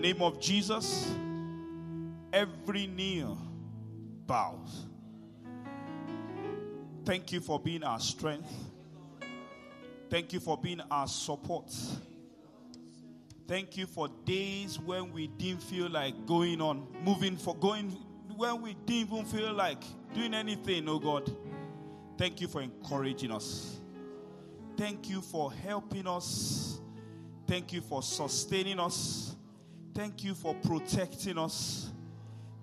the name of Jesus, every knee bows. Thank you for being our strength. Thank you for being our support. Thank you for days when we didn't feel like going on, moving for going, when we didn't even feel like doing anything, oh God. Thank you for encouraging us. Thank you for helping us. Thank you for sustaining us. Thank you for protecting us.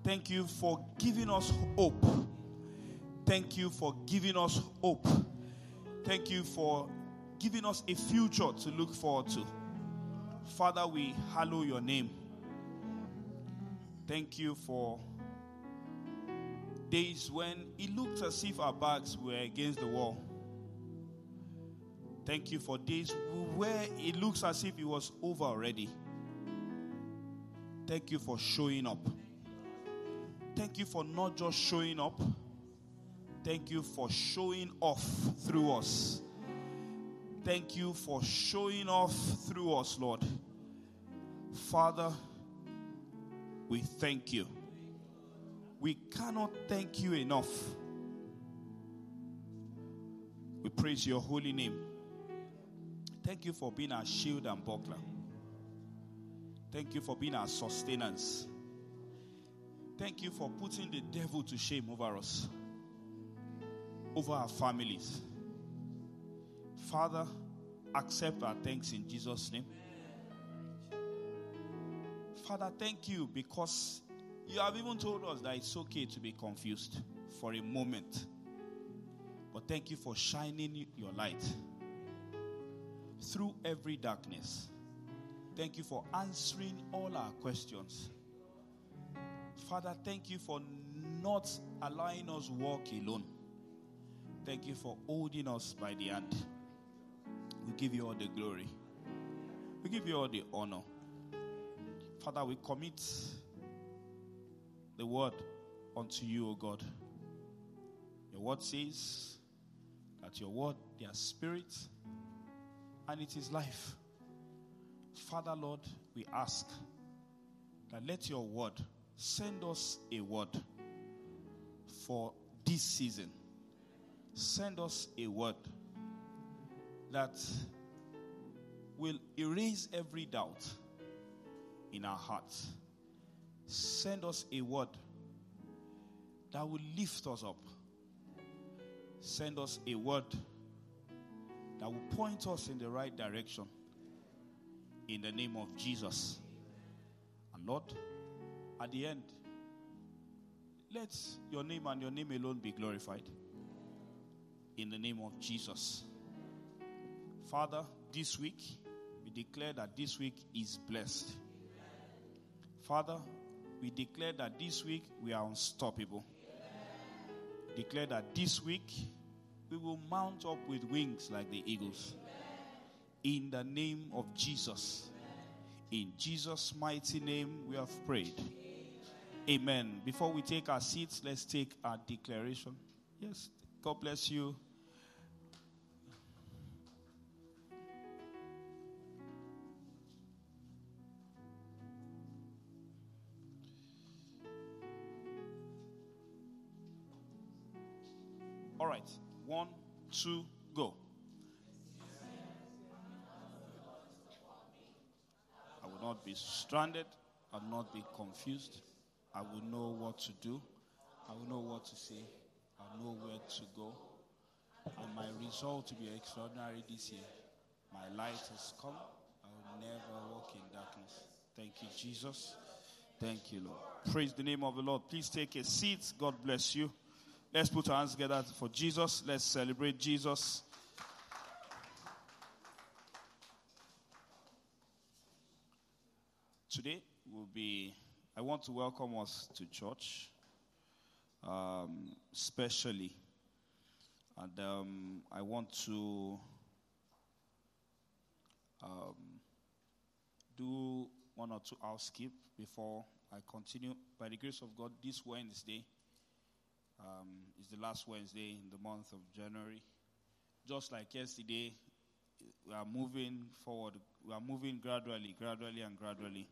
Thank you for giving us hope. Thank you for giving us hope. Thank you for giving us a future to look forward to. Father, we hallow your name. Thank you for days when it looked as if our backs were against the wall. Thank you for days where it looks as if it was over already. Thank you for showing up. Thank you for not just showing up. Thank you for showing off through us. Thank you for showing off through us, Lord. Father, we thank you. We cannot thank you enough. We praise your holy name. Thank you for being our shield and buckler. Thank you for being our sustenance. Thank you for putting the devil to shame over us, over our families. Father, accept our thanks in Jesus' name. Father, thank you because You have even told us that it's okay to be confused for a moment. But thank you for shining your light through every darkness. Thank you for answering all our questions. Father, thank you for not allowing us walk alone. Thank you for holding us by the hand. We give you all the glory. We give you all the honor. Father, we commit the word unto you, O God. Your word says that your word, their spirit, and it is life. Father, Lord, we ask that let your word send us a word for this season. Send us a word that will erase every doubt in our hearts. Send us a word that will lift us up. Send us a word that will point us in the right direction. In the name of Jesus. And Lord, at the end, let your name and your name alone be glorified. In the name of Jesus. Father, this week, we declare that this week is blessed. Father, we declare that this week we are unstoppable. Declare that this week we will mount up with wings like the eagles. In the name of Jesus. In Jesus' mighty name, we have prayed. Amen. Before we take our seats, let's take our declaration. Yes, God bless you. All right. One, two, be stranded. I will not be confused. I will know what to do. I will know what to say. I know where to go. And my result will be extraordinary this year. My light has come. I will never walk in darkness. Thank you, Jesus. Thank you, Lord. Praise the name of the Lord. Please take a seat. God bless you. Let's put our hands together for Jesus. Let's celebrate Jesus. Today will be, I want to welcome us to church, um, especially. And um, I want to um, do one or two housekeep before I continue. By the grace of God, this Wednesday, um, is the last Wednesday in the month of January. Just like yesterday, we are moving forward. We are moving gradually, gradually, and gradually.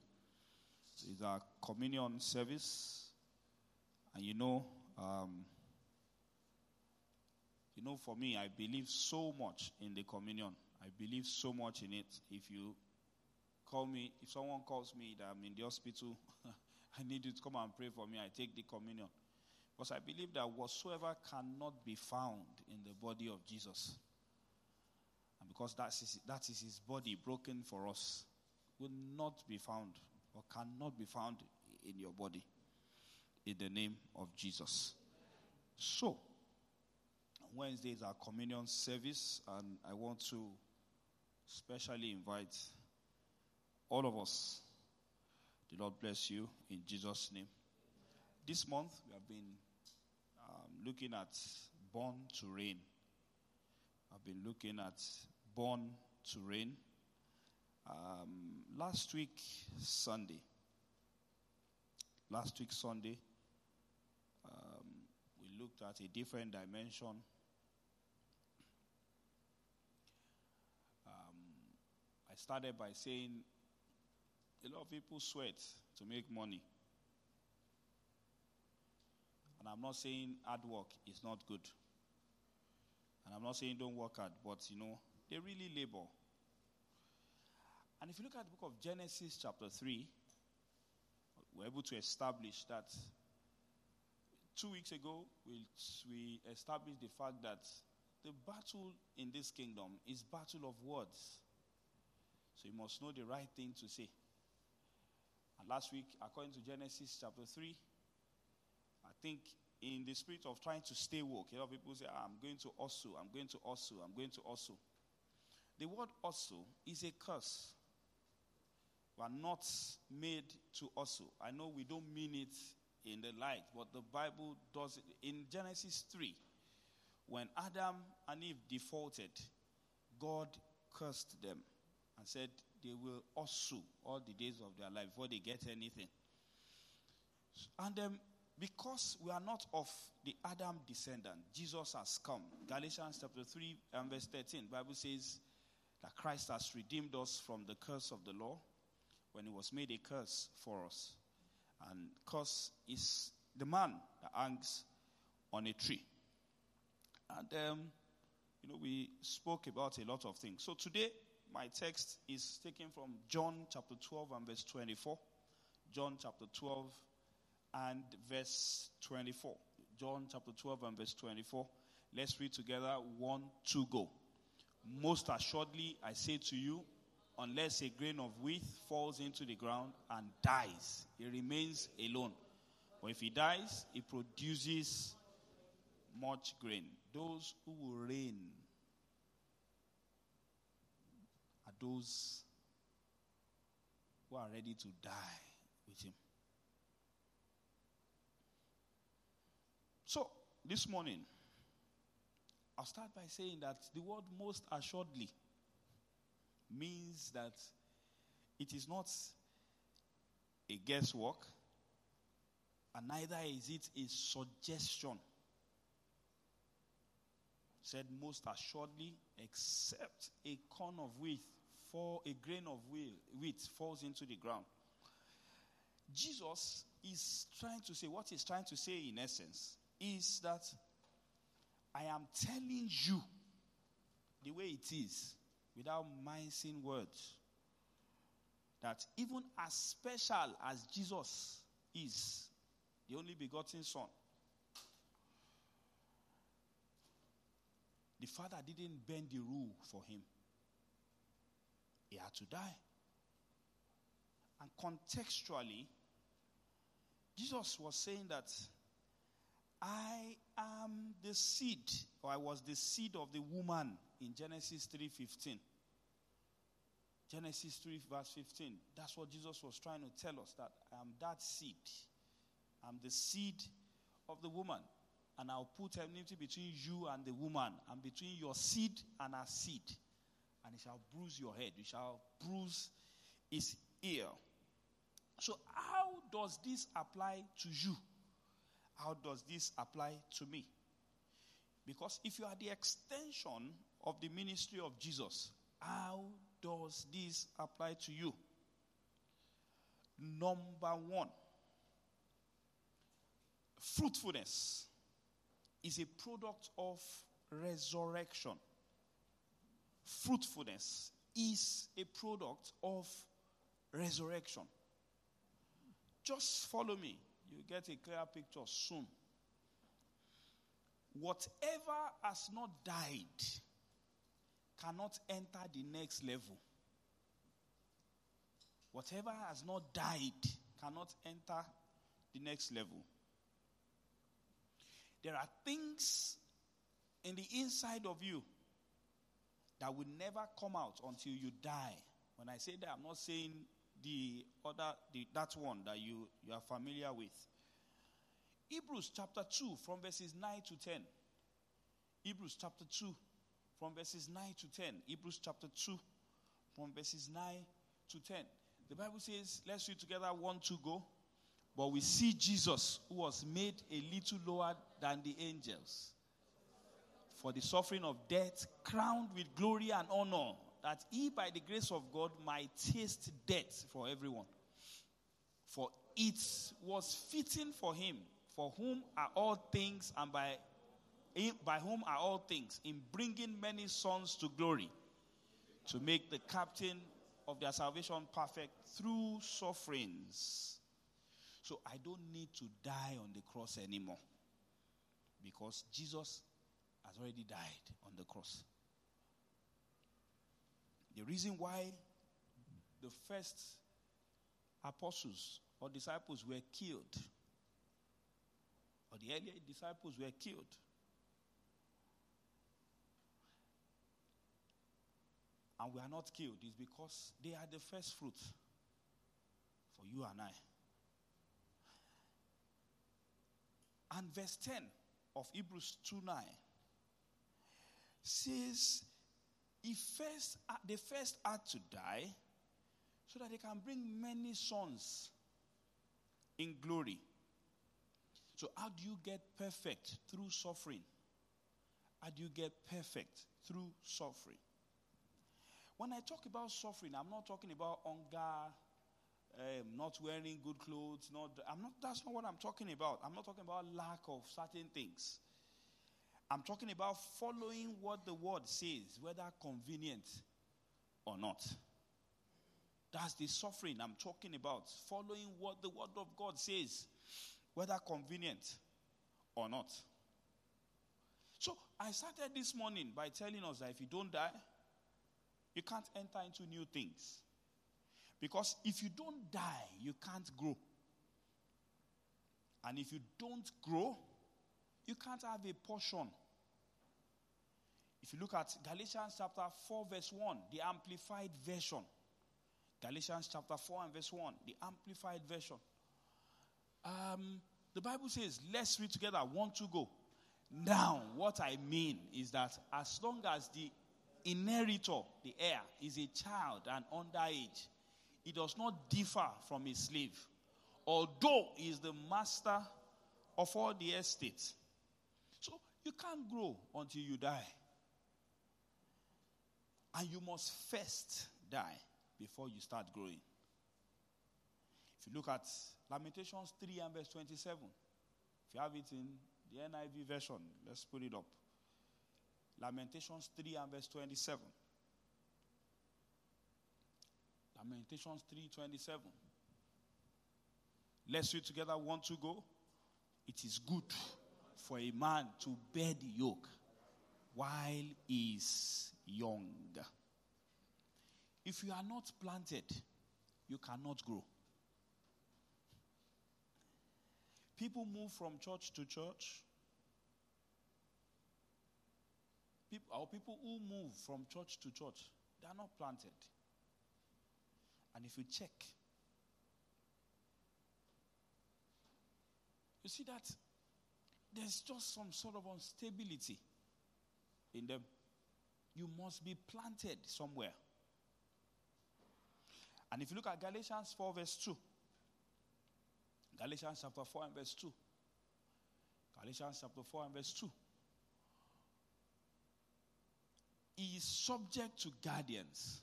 It's our communion service, and you know, um, you know, for me, I believe so much in the communion. I believe so much in it. If you call me, if someone calls me that I'm in the hospital, I need you to come and pray for me. I take the communion. Because I believe that whatsoever cannot be found in the body of Jesus, and because that is, that is his body broken for us, will not be found or cannot be found in your body in the name of Jesus. So, Wednesday is our communion service, and I want to specially invite all of us. The Lord bless you in Jesus' name. This month, we have been um, looking at Born to Reign. I've been looking at Born to Reign. Um, last week, Sunday, last week, Sunday, um, we looked at a different dimension. Um, I started by saying a lot of people sweat to make money. And I'm not saying hard work is not good. And I'm not saying don't work hard, but you know, they really labor. And if you look at the book of Genesis, chapter 3, we're able to establish that two weeks ago, we, we established the fact that the battle in this kingdom is battle of words. So you must know the right thing to say. And last week, according to Genesis chapter 3, I think in the spirit of trying to stay woke, a lot of people say, ah, I'm going to also, I'm going to also, I'm going to also. The word also is a curse. We are not made to also. I know we don't mean it in the light, but the Bible does it. In Genesis 3, when Adam and Eve defaulted, God cursed them and said they will also all the days of their life before they get anything. And um, because we are not of the Adam descendant, Jesus has come. Galatians chapter 3 and verse 13, Bible says that Christ has redeemed us from the curse of the law when he was made a curse for us. And curse is the man that hangs on a tree. And um, you know, we spoke about a lot of things. So today, my text is taken from John chapter 12 and verse 24. John chapter 12 and verse 24. John chapter 12 and verse 24. Let's read together. One, two, go. Most assuredly, I say to you, unless a grain of wheat falls into the ground and dies, it remains alone. But if it dies, it produces much grain. Those who will reign are those who are ready to die with him. So, this morning, I'll start by saying that the word most assuredly means that it is not a guesswork, and neither is it a suggestion. Said most assuredly, except a corn of wheat, for a grain of wheat falls into the ground. Jesus is trying to say, what he's trying to say in essence is that I am telling you the way it is without mincing words. That even as special as Jesus is, the only begotten Son, the Father didn't bend the rule for him. He had to die. And contextually, Jesus was saying that I am the seed, or I was the seed of the woman in Genesis 3:15. Genesis 3 verse 15. That's what Jesus was trying to tell us that I am that seed. I'm the seed of the woman. And I'll put enmity between you and the woman, and between your seed and her seed. And it shall bruise your head. You shall bruise his ear. So, how does this apply to you? How does this apply to me? Because if you are the extension of the ministry of Jesus, how does this apply to you? Number one, fruitfulness is a product of resurrection. Fruitfulness is a product of resurrection. Just follow me. You get a clear picture soon. Whatever has not died cannot enter the next level. Whatever has not died cannot enter the next level. There are things in the inside of you that will never come out until you die. When I say that, I'm not saying the other, the, that one that you, you are familiar with. Hebrews chapter 2, from verses 9 to 10. Hebrews chapter 2, from verses 9 to 10. Hebrews chapter 2, from verses 9 to 10. The Bible says, let's read together one, two, go. But we see Jesus, who was made a little lower than the angels, for the suffering of death, crowned with glory and honor, that he, by the grace of God, might taste death for everyone. For it was fitting for him, for whom are all things, and by, by whom are all things, in bringing many sons to glory, to make the captain of their salvation perfect through sufferings. So I don't need to die on the cross anymore because Jesus has already died on the cross. The reason why the first apostles or disciples were killed, or the earlier disciples were killed. And we are not killed is because they are the first fruit for you and I. And verse 10 of Hebrews 2 9 says, if first, uh, they first had to die so that they can bring many sons in glory. So, how do you get perfect? Through suffering. How do you get perfect? Through suffering. When I talk about suffering, I'm not talking about hunger, um, not wearing good clothes. Not, I'm not. That's not what I'm talking about. I'm not talking about lack of certain things. I'm talking about following what the word says, whether convenient or not. That's the suffering I'm talking about. Following what the word of God says, whether convenient or not. So I started this morning by telling us that if you don't die, you can't enter into new things. Because if you don't die, you can't grow. And if you don't grow, you can't have a portion. If you look at Galatians chapter 4, verse 1, the amplified version. Galatians chapter 4 and verse 1, the amplified version. Um, the Bible says, let's read together. One, to go. Now, what I mean is that as long as the inheritor, the heir, is a child and underage, he does not differ from a slave, although he is the master of all the estates. So you can't grow until you die. And you must first die before you start growing. If you look at Lamentations 3 and verse 27, if you have it in the NIV version, let's put it up. Lamentations 3 and verse 27. Lamentations 3:27. Let's read together one to go. It is good for a man to bear the yoke while he is young. If you are not planted, you cannot grow. People move from church to church. People, or people who move from church to church, they are not planted. And if you check, you see that there's just some sort of instability in them. You must be planted somewhere. And if you look at Galatians 4, verse 2, Galatians chapter 4 and verse 2, Galatians chapter 4 and verse 2, he is subject to guardians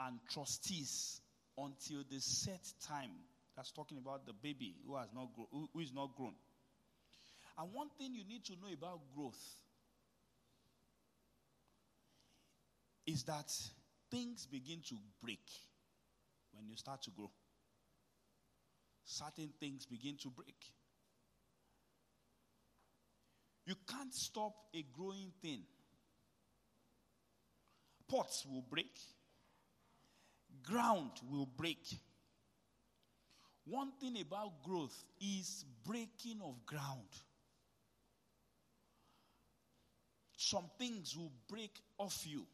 and trustees until the set time. That's talking about the baby who has not grown, who, who is not grown. And one thing you need to know about growth is that things begin to break when you start to grow. Certain things begin to break. You can't stop a growing thing. Pots will break, ground will break. One thing about growth is breaking of ground. Some things will break off you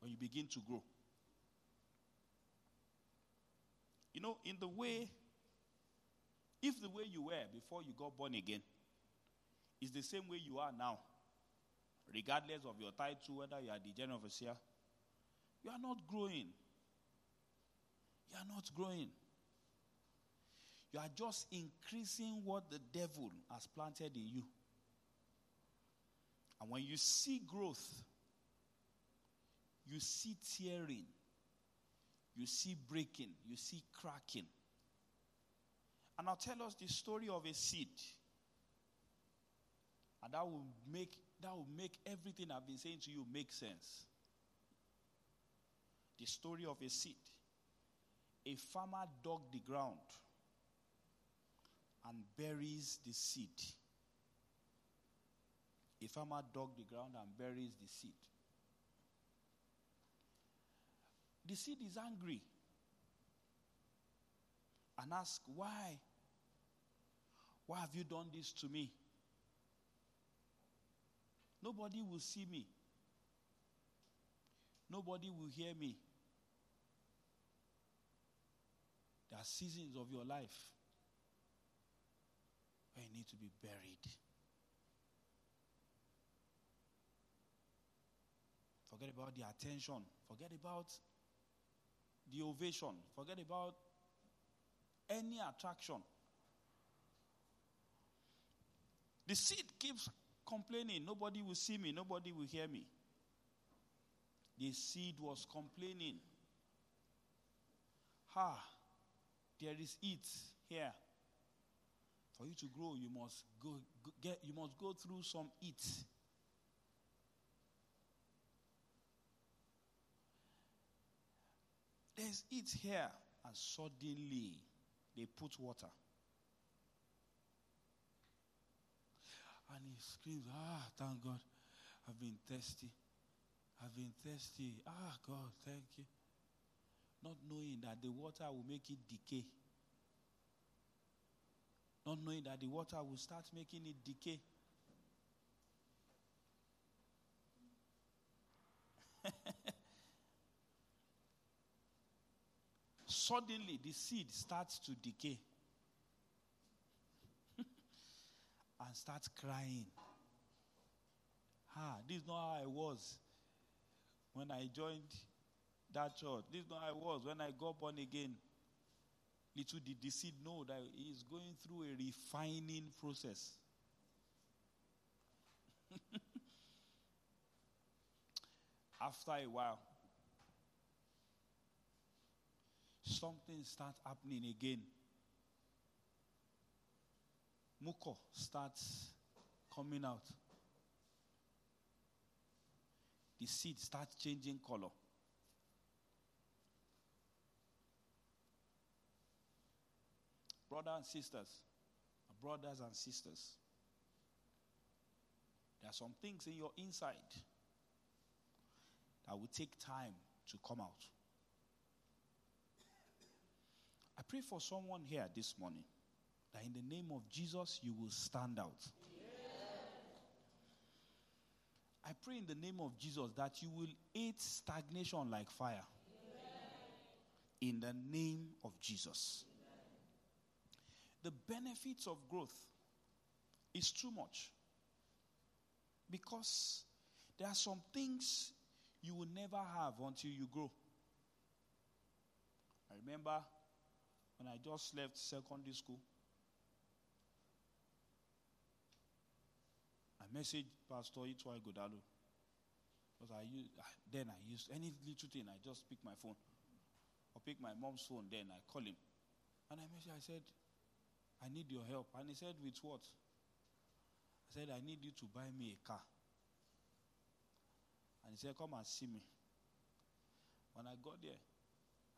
when you begin to grow. You know, in the way, if the way you were before you got born again is the same way you are now, regardless of your title, whether you are the general overseer, you are not growing. You are not growing. You are just increasing what the devil has planted in you. And when you see growth, you see tearing, you see breaking, you see cracking. And I'll tell us the story of a seed. And that will make that will make everything I've been saying to you make sense. The story of a seed. A farmer dug the ground and buries the seed. A farmer dug the ground and buries the seed. The seed is angry. and ask, Why? Why have you done this to me? Nobody will see me. Nobody will hear me. There are seasons of your life where you need to be buried. Forget about the attention. Forget about the ovation. Forget about any attraction. The seed keeps complaining. Nobody will see me. Nobody will hear me. The seed was complaining. Ha, there is it here. For you to grow, you must go, go get you must go through some it. There's it here, and suddenly they put water. And he screams, Ah, thank God, I've been thirsty. I've been thirsty. Ah, God, thank you. Not knowing that the water will make it decay. Not knowing that the water will start making it decay. Suddenly, the seed starts to decay and starts crying. Ah, this is not how I was when I joined that church. This is not how I was when I got born again. Little did the seed know that he is going through a refining process. After a while, something starts happening again. Muko starts coming out. The seed starts changing color. Brothers and sisters, brothers and sisters, there are some things in your inside that will take time to come out. I pray for someone here this morning that in the name of Jesus you will stand out. I pray in the name of Jesus that you will eat stagnation like fire. In the name of Jesus. The benefits of growth is too much. Because there are some things you will never have until you grow. I remember when I just left secondary school, I messaged Pastor Itwai Godalo. Because I used, then I used any little thing, I just pick my phone. Or pick my mom's phone, then I call him. And I messaged, I said, I need your help. And he said, With what? I said, I need you to buy me a car. And he said, Come and see me. When I got there,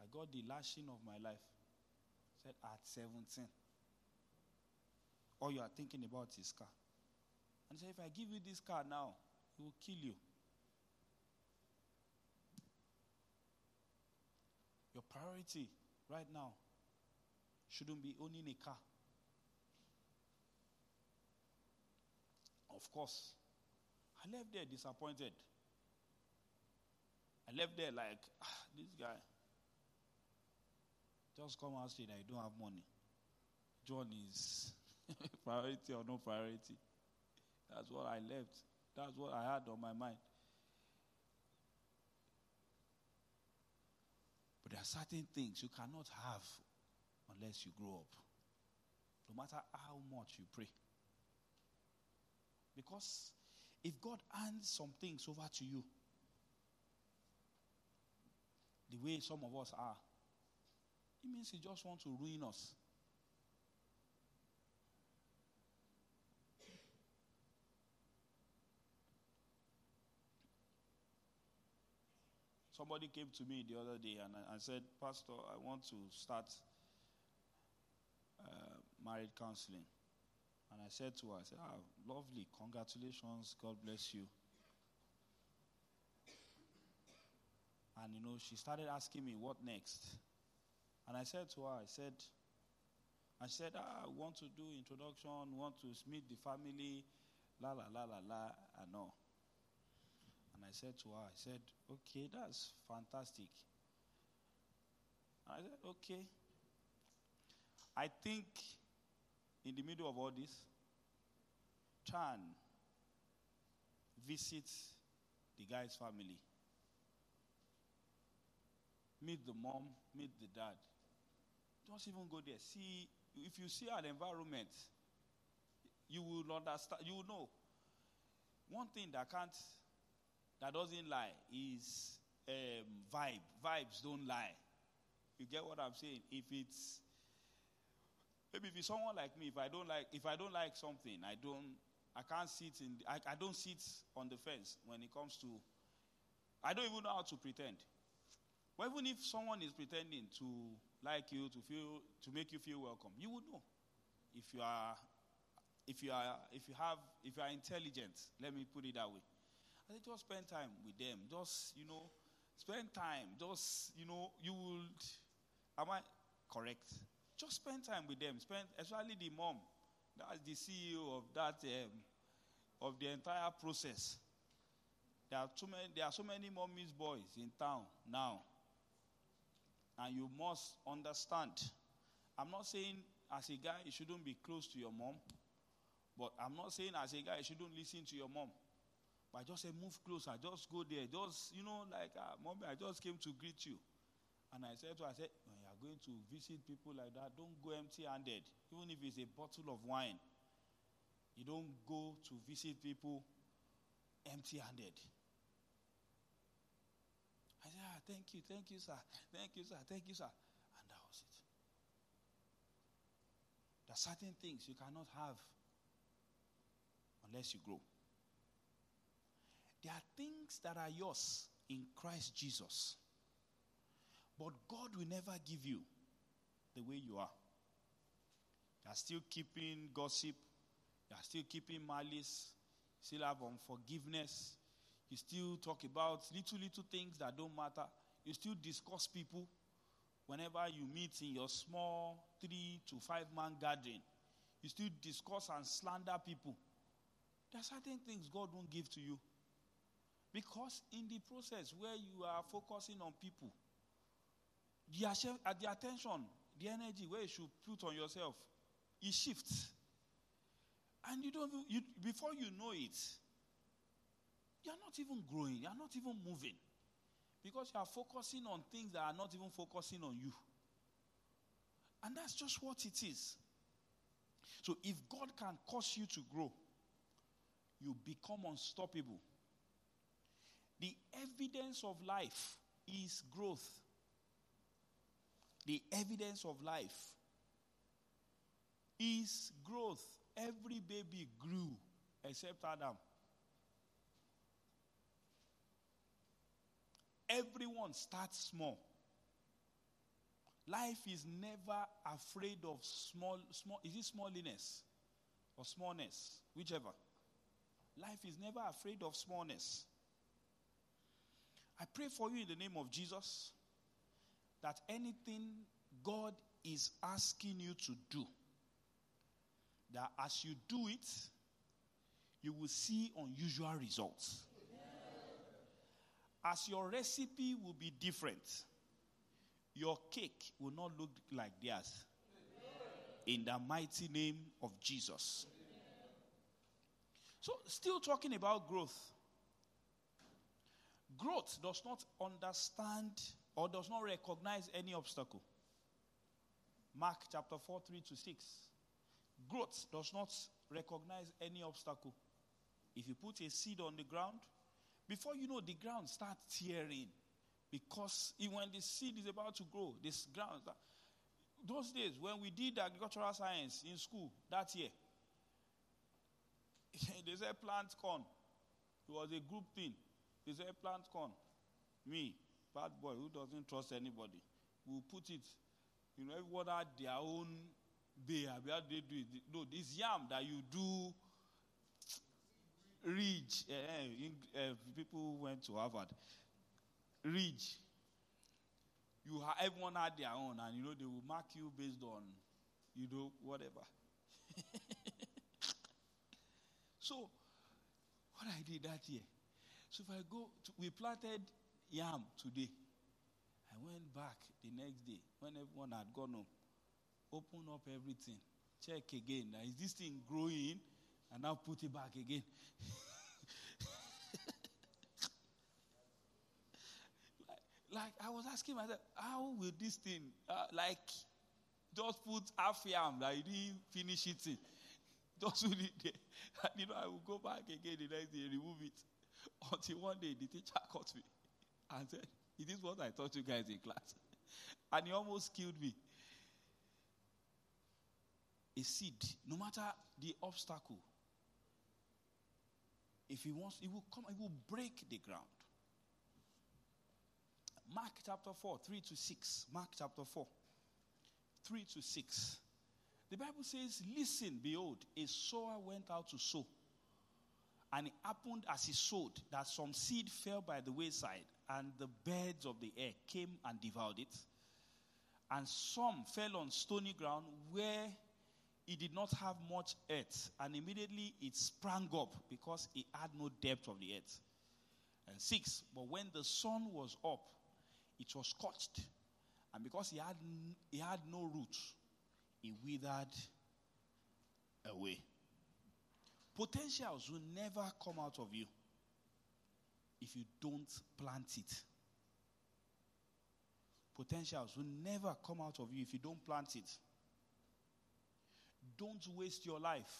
I got the lashing of my life. Said, At 17. All you are thinking about is car. And said, If I give you this car now, it will kill you. Your priority right now shouldn't be owning a car. Of course, I left there disappointed. I left there like, ah, this guy. Just come and say that you don't have money. John is priority or no priority. That's what I left. That's what I had on my mind. But there are certain things you cannot have unless you grow up. No matter how much you pray. Because if God hands some things over to you, the way some of us are, it means He just wants to ruin us. Somebody came to me the other day and, and said, Pastor, I want to start uh, married counseling. And I said to her, I said, ah, lovely, congratulations, God bless you. And you know, she started asking me, what next? And I said to her, I said, she said, ah, I want to do introduction, want to meet the family, la la la la la, and all. I said to her, I said, okay, that's fantastic. I said, okay. I think in the middle of all this, Chan visits the guy's family. Meet the mom, meet the dad. Don't even go there. See, if you see an environment, you will understand, you will know. One thing that can't, that doesn't lie is um, vibe. Vibes don't lie. You get what I'm saying? If it's maybe if it's someone like me, if I don't like if I don't like something, I don't I can't sit in I, I don't sit on the fence when it comes to I don't even know how to pretend. But even if someone is pretending to like you, to feel to make you feel welcome, you would know. If you are if you are if you have if you are intelligent, let me put it that way. Just spend time with them. Just, you know, spend time. Just, you know, you will Am I correct? Just spend time with them. Spend, especially the mom. That's the CEO of that um, of the entire process. There are too many. There are so many mommy's boys in town now, and you must understand. I'm not saying as a guy you shouldn't be close to your mom, but I'm not saying as a guy you shouldn't listen to your mom. But I just said, move closer. Just go there. Just you know, like, uh, mommy, I just came to greet you. And I said to her, I said, when you are going to visit people like that, don't go empty handed. Even if it's a bottle of wine, you don't go to visit people empty handed. I said, ah, thank you, thank you, sir. Thank you, sir. Thank you, sir. And that was it. There are certain things you cannot have unless you grow. There are things that are yours in Christ Jesus but God will never give you the way you are. You are still keeping gossip. You are still keeping malice. Still have unforgiveness. You still talk about little, little things that don't matter. You still discuss people whenever you meet in your small three to five man gathering. You still discuss and slander people. There are certain things God won't give to you. Because in the process where you are focusing on people, the, at uh, the attention, the energy where you should put on yourself, it shifts. And you don't, you, before you know it, you're not even growing, you're not even moving. Because you are focusing on things that are not even focusing on you. And that's just what it is. So if God can cause you to grow, you become unstoppable. The evidence of life is growth the evidence of life is growth. Every baby grew except Adam. Everyone starts small. Life is never afraid of small, small. Is it smalliness or smallness? Whichever. Life is never afraid of smallness. I pray for you in the name of Jesus that anything God is asking you to do, that as you do it, you will see unusual results. As your recipe will be different, your cake will not look like theirs. In the mighty name of Jesus. So, still talking about growth. Growth does not understand or does not recognize any obstacle. Mark chapter 4, 3 to 6. Growth does not recognize any obstacle. If you put a seed on the ground, before you know, the ground starts tearing. Because when the seed is about to grow, this ground. Those days, when we did agricultural science in school that year, they said plant corn. It was a group thing. They said plant corn. Me, bad boy who doesn't trust anybody will put it. You know, everyone had their own way, how they do it. No, this yam that you do ridge. Uh, uh, people went to Harvard. Ridge. You have, everyone had their own, and you know they will mark you based on you know, whatever. so, what I did that year. So if I go, to, we planted yam today. I went back the next day when everyone had gone home, open up everything, check again. Now, is this thing growing? And now put it back again. like, I was asking myself, how will this thing, uh, like, just put half yam, like you didn't finish eating. Just put it there. And you know, I will go back again the next day, remove it. Until one day the teacher caught me and said, It is what I taught you guys in class. And he almost killed me. A seed, no matter the obstacle, if he wants, he will come, he will break the ground. Mark chapter 4, 3 to 6. Mark chapter 4, 3 to 6. The Bible says, Listen, behold, a sower went out to sow. And it happened as he sowed that some seed fell by the wayside, and the birds of the air came and devoured it. And some fell on stony ground where it did not have much earth, and immediately it sprang up because it had no depth of the earth. And six, but when the sun was up, it was scorched, and because he had, he had no roots, it withered away. Potentials will never come out of you if you don't plant it. Potentials will never come out of you if you don't plant it. Don't waste your life.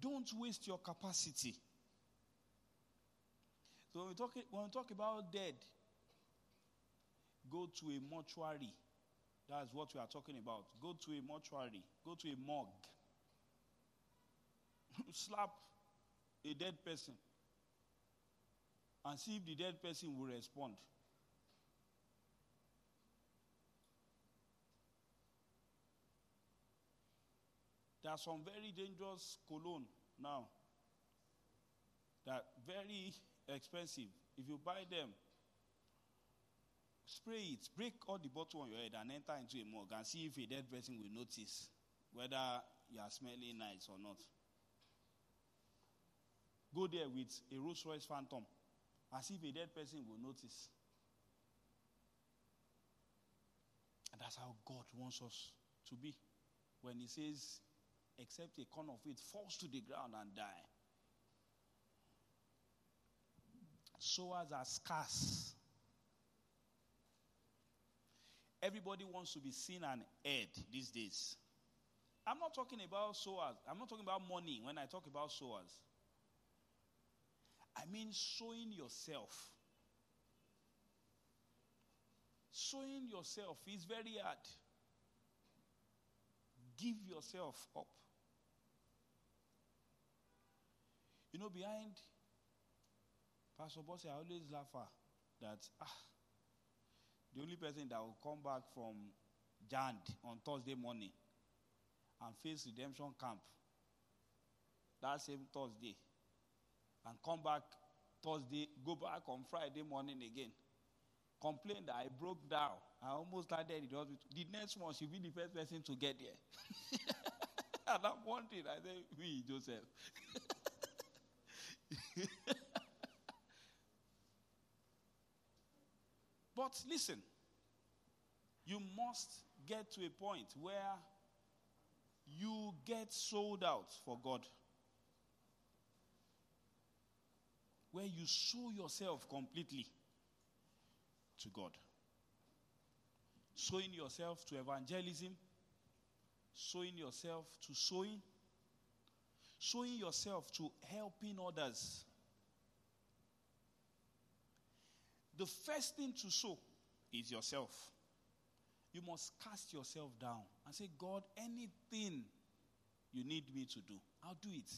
Don't waste your capacity. So when we talk, when we talk about dead, go to a mortuary. That's what we are talking about. Go to a mortuary. Go to a morgue. Slap a dead person and see if the dead person will respond. There are some very dangerous cologne now that very expensive. If you buy them, spray it, break all the bottle on your head and enter into a morgue and see if a dead person will notice whether you are smelling nice or not. Go there with a Rolls Royce Phantom see if a dead person will notice. And that's how God wants us to be. When He says, except a corn of wheat falls to the ground and die. Sowers are scarce. Everybody wants to be seen and heard these days. I'm not talking about sowers. I'm not talking about money when I talk about sowers. I mean sowing yourself. Sowing yourself is very hard. Give yourself up. You know, behind Pastor Bosse, I always laugh at that. Ah, the only person that will come back from Jand on Thursday morning and face redemption camp that same Thursday and come back Thursday, go back on Friday morning again. Complain that I broke down. I almost started the hospital. The next one, she'll be the first person to get there. and I'm wondering, I said, we, Joseph. but listen, you must get to a point where you get sold out for God. Where you sow yourself completely to God. Sowing yourself to evangelism, sowing yourself to sowing, sowing yourself to helping others. The first thing to sow is yourself. You must cast yourself down and say, God, anything you need me to do, I'll do it.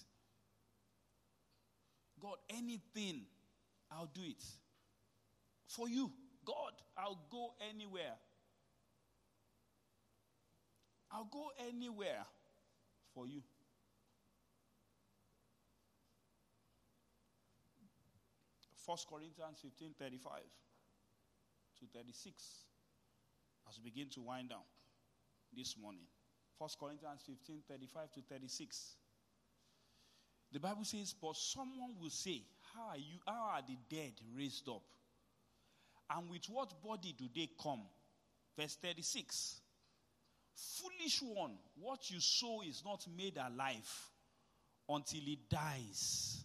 God, anything, I'll do it. For you, God, I'll go anywhere. I'll go anywhere for you. First Corinthians 15 35 to 36. As we begin to wind down this morning. 1 Corinthians 15 35 to 36. The Bible says, But someone will say, How are you? How are the dead raised up? And with what body do they come? Verse 36. Foolish one, what you sow is not made alive until it dies.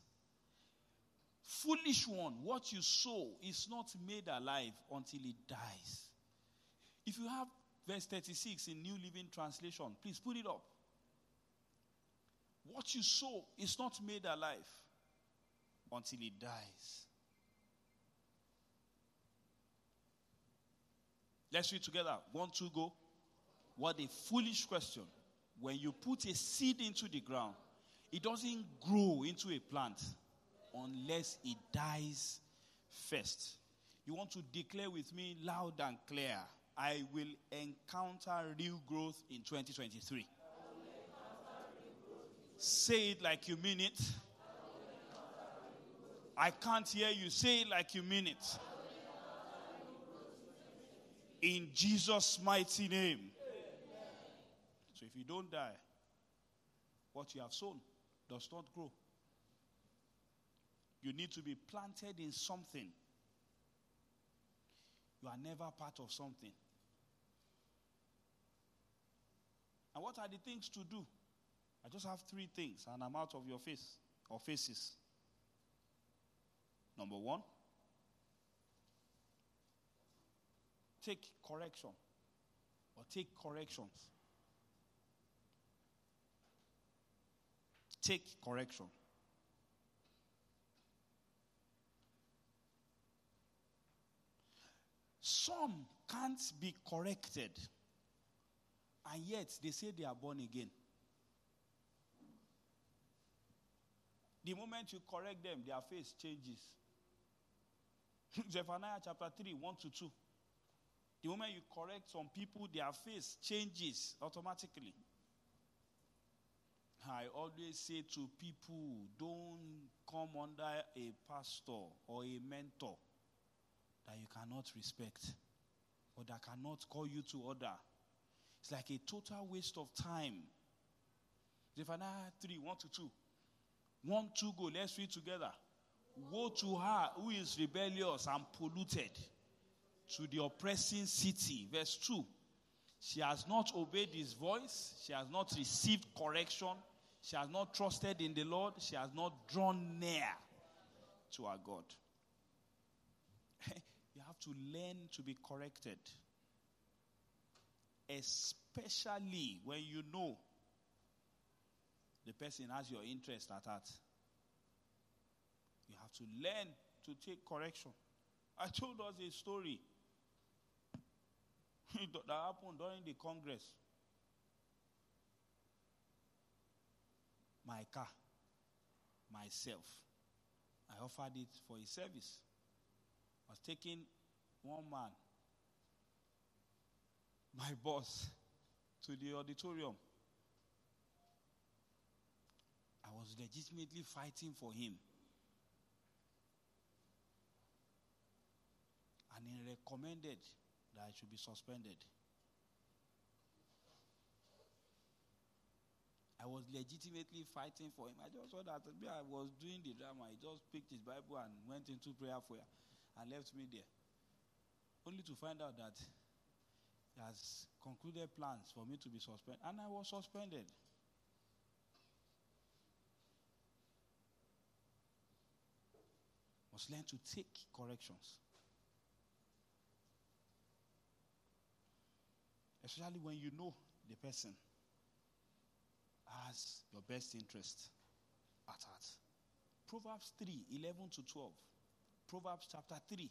Foolish one, what you sow is not made alive until it dies. If you have verse 36 in New Living Translation, please put it up. What you sow is not made alive until it dies. Let's read together. One, two, go. What a foolish question. When you put a seed into the ground, it doesn't grow into a plant unless it dies first. You want to declare with me loud and clear I will encounter real growth in 2023. Say it like you mean it. I can't hear you. Say it like you mean it. In Jesus' mighty name. So if you don't die, what you have sown does not grow. You need to be planted in something. You are never part of something. And what are the things to do? I just have three things, and I'm out of your face or faces. Number one, take correction or take corrections. Take correction. Some can't be corrected, and yet they say they are born again. The moment you correct them, their face changes. Zephaniah chapter 3, 1 to 2. The moment you correct some people, their face changes automatically. I always say to people, don't come under a pastor or a mentor that you cannot respect or that cannot call you to order. It's like a total waste of time. Zephaniah 3 1 to 2. 1 2 go, let's read together. Woe to her who is rebellious and polluted, to the oppressing city. Verse 2. She has not obeyed his voice, she has not received correction, she has not trusted in the Lord, she has not drawn near to our God. you have to learn to be corrected, especially when you know the person has your interest at heart. You have to learn to take correction. I told us a story that happened during the Congress. My car, myself, I offered it for a service. I was taking one man, my boss, to the auditorium. I was legitimately fighting for him. And he recommended that I should be suspended. I was legitimately fighting for him. I just saw that I was doing the drama. He just picked his Bible and went into prayer for and left me there. Only to find out that he has concluded plans for me to be suspended. And I was suspended. Must learn to take corrections. Especially when you know the person has your best interest at heart. Proverbs 3 11 to 12. Proverbs chapter 3.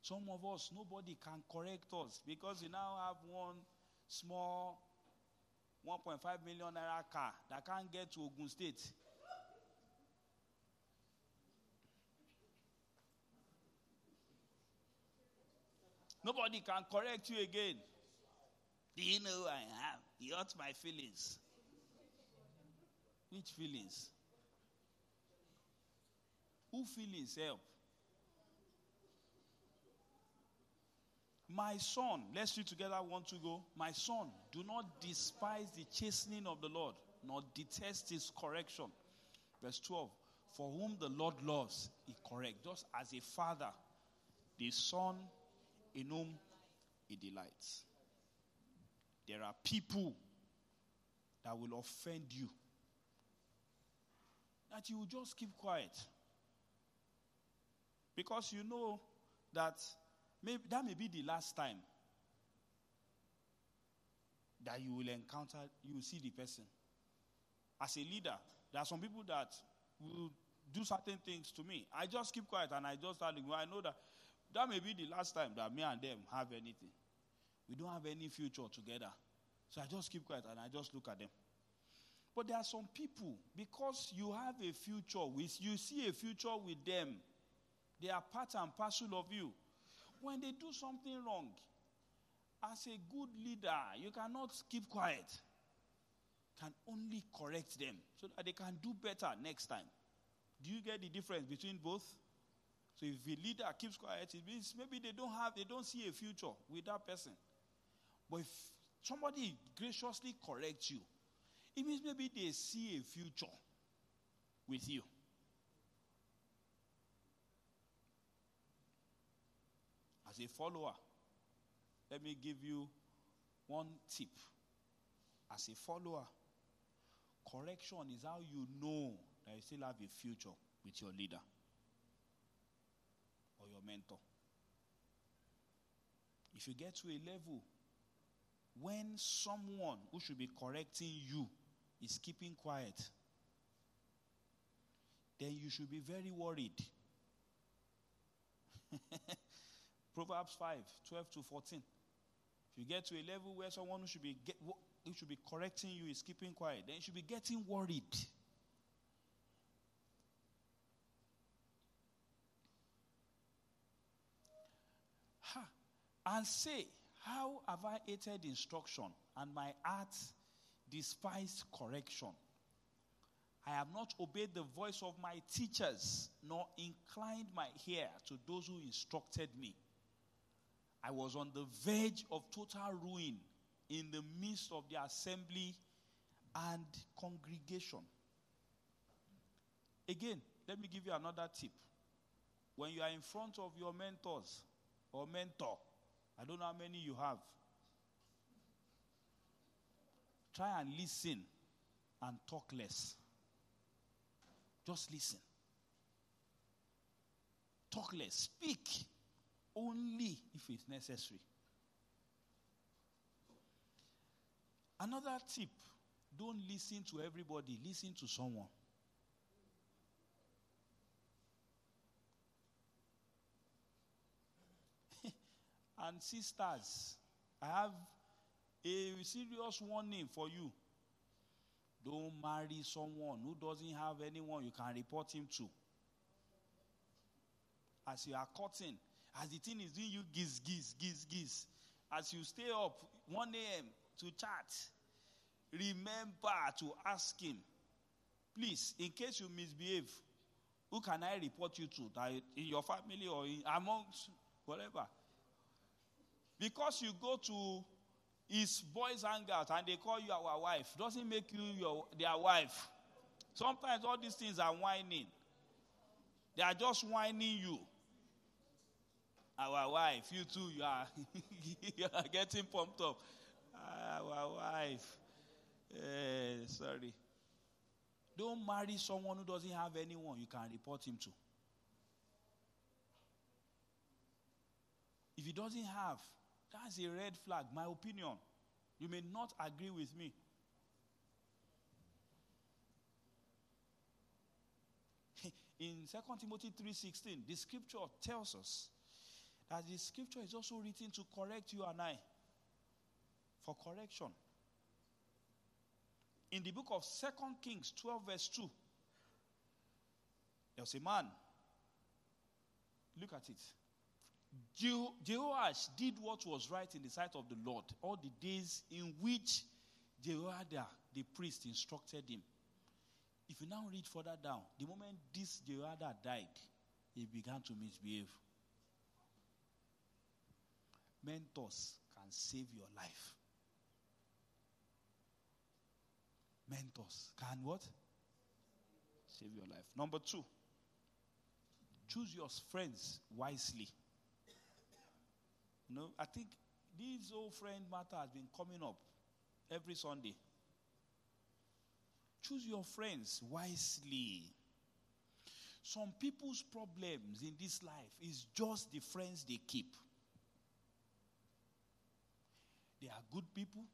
Some of us, nobody can correct us because we now have one small 1.5 million naira car that can't get to Ogun State. Nobody can correct you again. Do you know who I am? He hurt my feelings. Which feelings? Who feelings help? My son, let's read together one to go. My son, do not despise the chastening of the Lord, nor detest his correction. Verse 12. For whom the Lord loves, he corrects. Just as a father, the son in whom he delights. There are people that will offend you. That you will just keep quiet. Because you know that maybe that may be the last time that you will encounter, you will see the person. As a leader, there are some people that will do certain things to me. I just keep quiet and I just start. I know that that may be the last time that me and them have anything. We don't have any future together. So I just keep quiet and I just look at them. But there are some people, because you have a future with, you see a future with them, they are part and parcel of you. When they do something wrong, as a good leader, you cannot keep quiet. Can only correct them so that they can do better next time. Do you get the difference between both? So if a leader keeps quiet, it means maybe they don't have, they don't see a future with that person. But if somebody graciously corrects you, it means maybe they see a future with you. As a follower, let me give you one tip. As a follower, correction is how you know that you still have a future with your leader or your mentor. If you get to a level when someone who should be correcting you is keeping quiet, then you should be very worried. Proverbs 5 12 to 14. If you get to a level where someone who should be get, who should be correcting you is keeping quiet, then you should be getting worried. Ha. And say, How have I hated instruction, and my heart despised correction? I have not obeyed the voice of my teachers, nor inclined my ear to those who instructed me. I was on the verge of total ruin in the midst of the assembly and congregation. Again, let me give you another tip. When you are in front of your mentors or mentor, I don't know how many you have, try and listen and talk less. Just listen. Talk less. Speak only if it's necessary. Another tip don't listen to everybody, listen to someone. And sisters, I have a serious warning for you. Don't marry someone who doesn't have anyone you can report him to. As you are cutting, as the thing is doing you giz, giz, giz, giz. As you stay up 1 a.m. to chat, remember to ask him, please, in case you misbehave, who can I report you to? That in your family or in, amongst whatever. Because you go to his boys hangout and they call you our wife, doesn't make you your their wife. Sometimes all these things are whining. They are just whining you. Our wife, you too, you are, you are getting pumped up. Our wife. Eh, sorry. Don't marry someone who doesn't have anyone you can report him to. If he doesn't have, that's a red flag, my opinion. You may not agree with me. In 2 Timothy 3:16, the scripture tells us that the scripture is also written to correct you and I for correction. In the book of Second Kings 12, verse 2, there was a man. Look at it. Je- Jehoash did what was right in the sight of the Lord all the days in which Jehoiada, the priest, instructed him. If you now read further down, the moment this Jehoiada died, he began to misbehave. Mentors can save your life. Mentors can what? Save your life. Number two, choose your friends wisely. Know, I think this old friend matter has been coming up every Sunday. Choose your friends wisely. Some people's problems in this life is just the friends they keep. They are good people.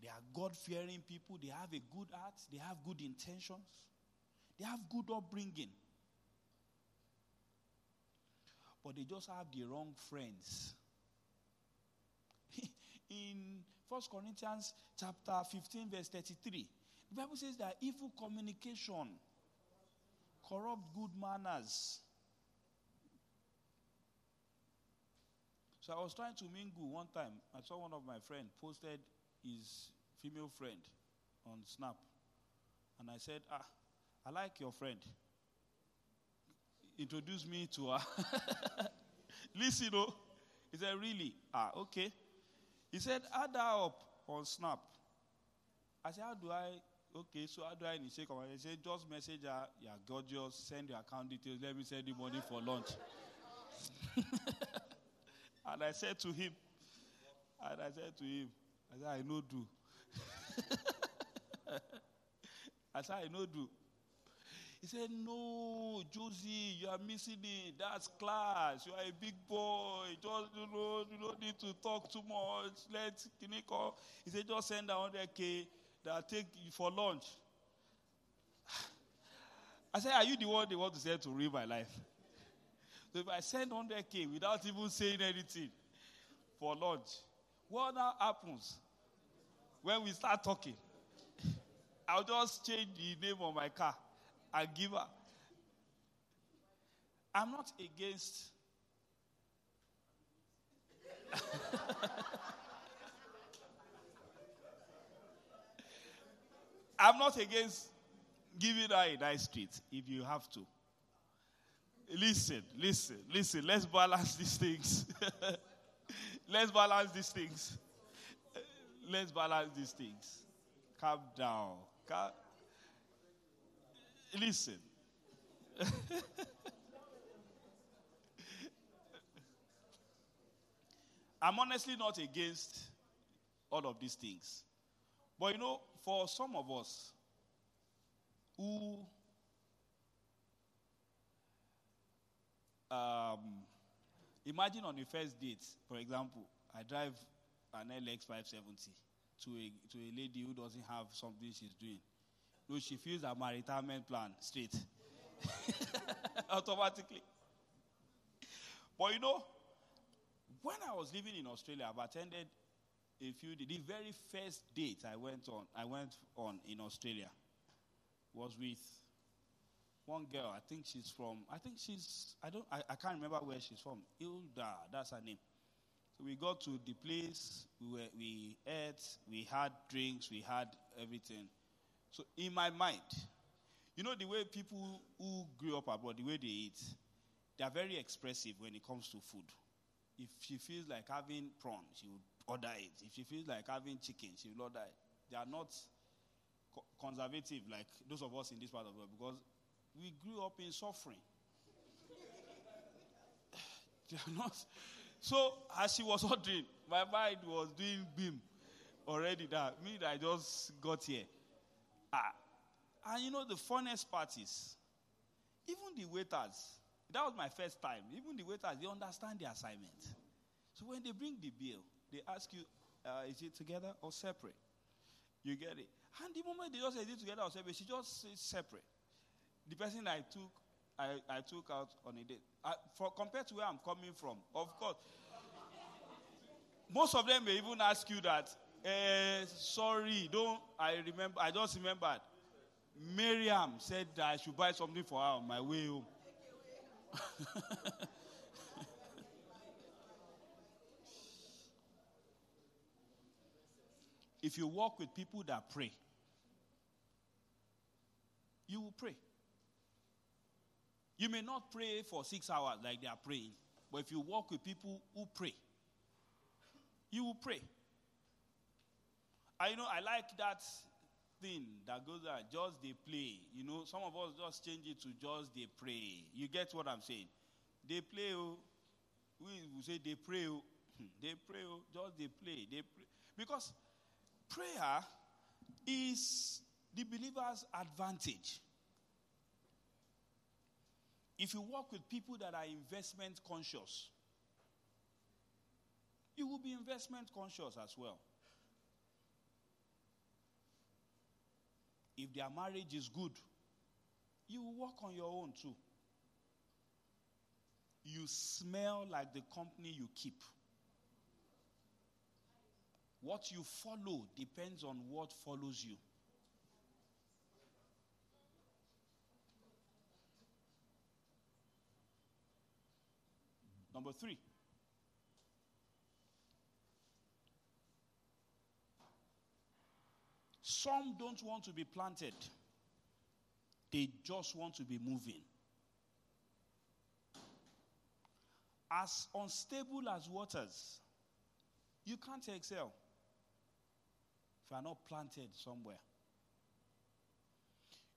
They are God fearing people. They have a good heart. They have good intentions. They have good upbringing. They just have the wrong friends. In 1 Corinthians chapter 15, verse 33, the Bible says that evil communication corrupt good manners. So I was trying to mingle one time. I saw one of my friend posted his female friend on Snap. And I said, Ah, I like your friend. Introduce me to her. Listen, oh. He said, Really? Ah, okay. He said, Add her up on Snap. I said, How do I? Okay, so how do I initiate conversation? He said, Just message her, you're gorgeous, send your account details, let me send you money for lunch. and I said to him, and I said to him, I said, I know do. I said, I know do. He said, No, Josie, you are missing it. That's class. You are a big boy. Just, you know, you don't need to talk too much. Let's can he call? He said, just send her 100K that I'll take you for lunch. I said, Are you the one they want to send to ruin my life? So if I send 100K without even saying anything for lunch, what now happens when we start talking? I'll just change the name of my car and give her. I'm not against. I'm not against giving her a nice treat if you have to. Listen, listen, listen. Let's balance these things. Let's balance these things. Let's balance these things. Calm down. Calm. Listen. I'm honestly not against all of these things. But you know, for some of us who um, imagine on the first date, for example, I drive an LX 570 to a, to a lady who doesn't have something she's doing. No, she feels that my retirement plan straight. Automatically. But you know, when I was living in Australia, I've attended a few the very first date I went on I went on in Australia was with one girl. I think she's from I think she's I don't I, I can't remember where she's from. Hilda, that's her name. So we got to the place, we were, we ate, we had drinks, we had everything. So in my mind, you know the way people who grew up abroad, the way they eat, they are very expressive when it comes to food. If she feels like having prawn, she will order it. If she feels like having chicken, she will order it. They are not co- conservative like those of us in this part of the world because we grew up in suffering. they are not. So as she was ordering, my mind was doing beam already. That me, that I just got here. Ah, and you know the funniest part is, even the waiters. That was my first time. Even the waiters, they understand the assignment. So when they bring the bill, they ask you, uh, is it together or separate? You get it. And the moment they just say, is it together or separate, she just says separate. The person I took, I, I took out on a date. I, for compared to where I'm coming from, of course. Most of them may even ask you that. Uh, sorry, don't. I remember. I just remembered. Miriam said that I should buy something for her on my way home. if you walk with people that pray, you will pray. You may not pray for six hours like they are praying, but if you walk with people who pray, You will pray. I know I like that thing that goes there, just they play. You know, some of us just change it to just they pray. You get what I'm saying? They play, oh. We say they pray, oh. Hmm, they pray, oh. Just they play. They pray. Because prayer is the believer's advantage. If you work with people that are investment conscious, you will be investment conscious as well. If their marriage is good, you work on your own too. You smell like the company you keep. What you follow depends on what follows you. Number three. Some don't want to be planted, they just want to be moving. As unstable as waters, you can't excel if you are not planted somewhere.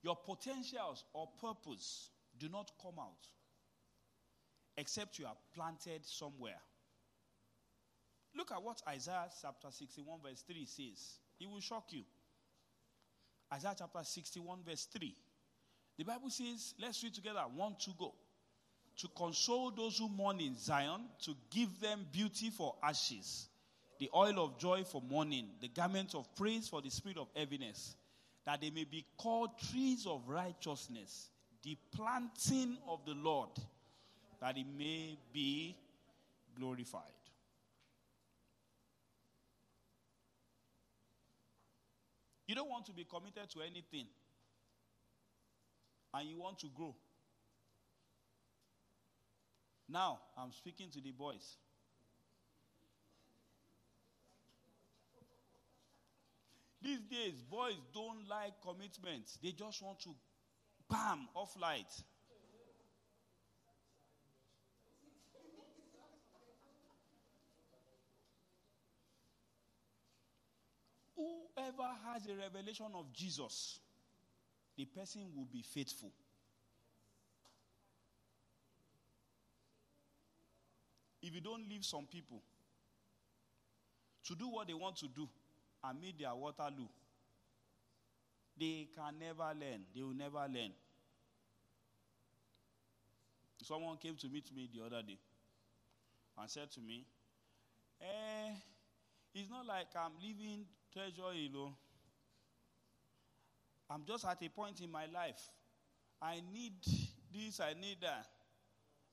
Your potentials or purpose do not come out except you are planted somewhere. Look at what Isaiah chapter 61, verse 3 says. It will shock you. Isaiah chapter 61, verse 3. The Bible says, let's read together. One to go. To console those who mourn in Zion, to give them beauty for ashes, the oil of joy for mourning, the garment of praise for the spirit of heaviness, that they may be called trees of righteousness, the planting of the Lord, that he may be glorified. You don't want to be committed to anything, and you want to grow. Now, I'm speaking to the boys. These days, boys don't like commitment. They just want to bam off light. Whoever has a revelation of Jesus, the person will be faithful. If you don't leave some people to do what they want to do and meet their Waterloo, they can never learn. They will never learn. Someone came to meet me the other day and said to me, eh, it's not like I'm leaving treasure, you oh. know. I'm just at a point in my life. I need this, I need that.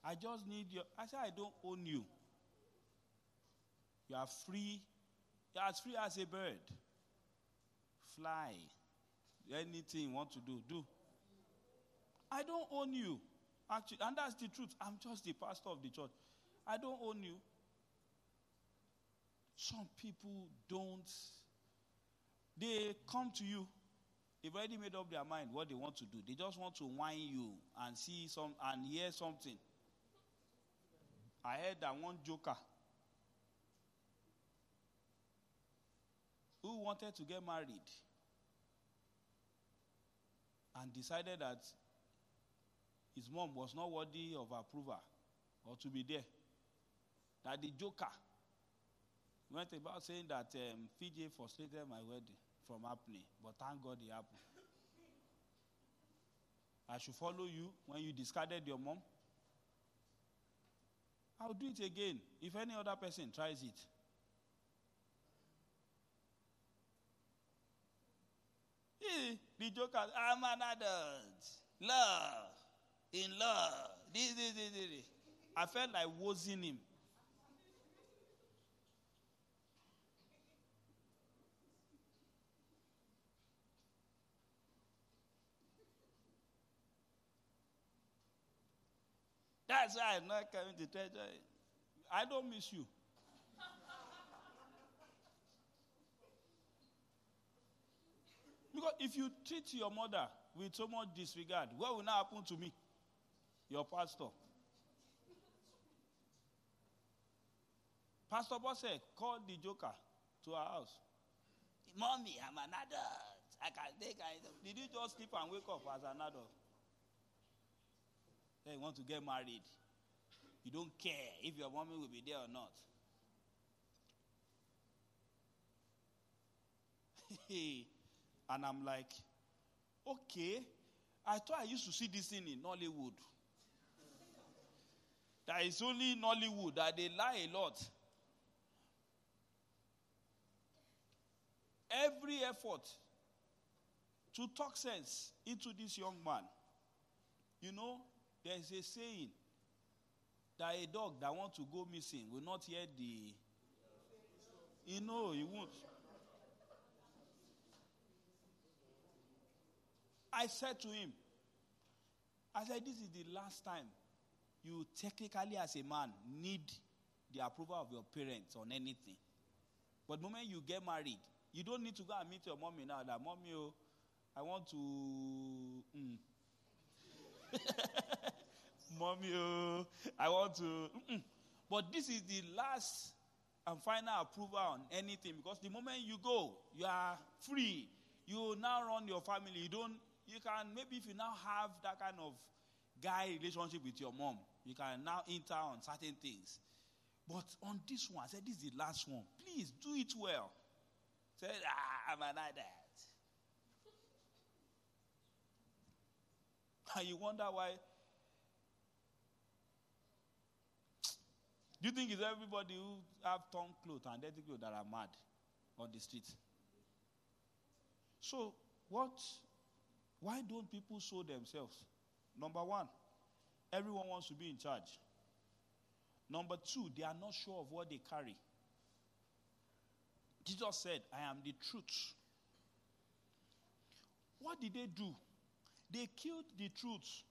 I just need your. I say I don't own you. You are free. You're as free as a bird. Fly. Anything you want to do, do. I don't own you. Actually, and that's the truth. I'm just the pastor of the church. I don't own you. Some people don't. They come to you. They've already made up their mind what they want to do. They just want to whine you and see some and hear something. I heard that one joker who wanted to get married and decided that his mom was not worthy of approval or to be there. That the joker went about saying that um, Fiji frustrated my wedding from happening, but thank God it happened. I should follow you when you discarded your mom. I'll do it again if any other person tries it. Yeah, the joker, I'm an adult. Love. In love. This, this, this, this. I felt like wozzing him. That's why I'm not coming to church. I don't miss you. Because if you treat your mother with so much disregard, what will now happen to me? Your pastor. Pastor Bosse called the joker to our house. Mommy, I'm an adult. I can take it. Did you just sleep and wake up as an adult? Then you want to get married. You don't care if your woman will be there or not. and I'm like, okay. I thought I used to see this thing in Nollywood. That is only Nollywood that they lie a lot. Every effort to talk sense into this young man. You know, there is a saying that a dog that wants to go missing will not hear the. You know, he won't. I said to him, I said, this is the last time you technically, as a man, need the approval of your parents on anything. But the moment you get married, you don't need to go and meet your mommy now. That mommy, oh, I want to. Mm. mommy, oh, I want to. Mm-mm. But this is the last and final approval on anything because the moment you go, you are free. You now run your family. You don't. You can maybe if you now have that kind of guy relationship with your mom, you can now enter on certain things. But on this one, I said, This is the last one. Please do it well. Said, Ah, I'm an adult. And you wonder why. Do you think it's everybody who have torn clothes and dirty clothes that are mad on the street? So, what? Why don't people show themselves? Number one, everyone wants to be in charge. Number two, they are not sure of what they carry. Jesus said, I am the truth. What did they do? They killed the truth.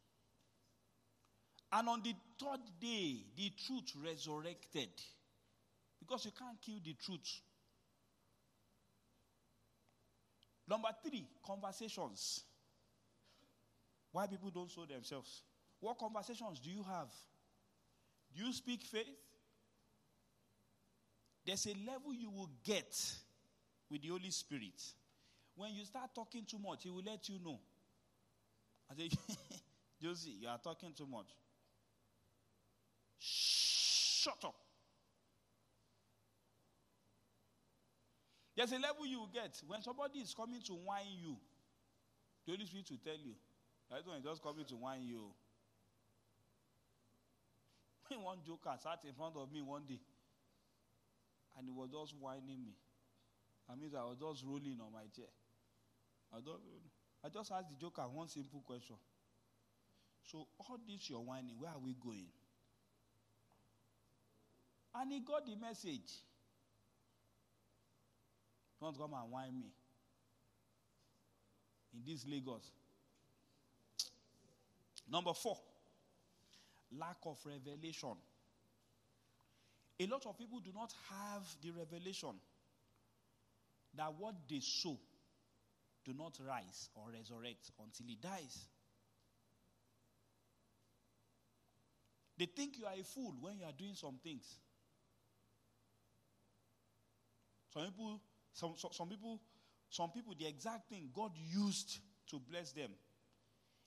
And on the third day, the truth resurrected. Because you can't kill the truth. Number three, conversations. Why people don't show themselves? What conversations do you have? Do you speak faith? There's a level you will get with the Holy Spirit. When you start talking too much, He will let you know. I say, Josie, you are talking too much. Shut up. There's a level you get when somebody is coming to whine you. The Holy Spirit will tell you. That one is just coming to whine you. one joker sat in front of me one day and he was just whining me. I mean, I was just rolling on my chair. I, don't, I just asked the joker one simple question. So, all this you're whining, where are we going? And he got the message. Don't come and whine me. In this Lagos. Number four, lack of revelation. A lot of people do not have the revelation that what they sow do not rise or resurrect until he dies. They think you are a fool when you are doing some things. Some people, some, some, some people, some people, the exact thing God used to bless them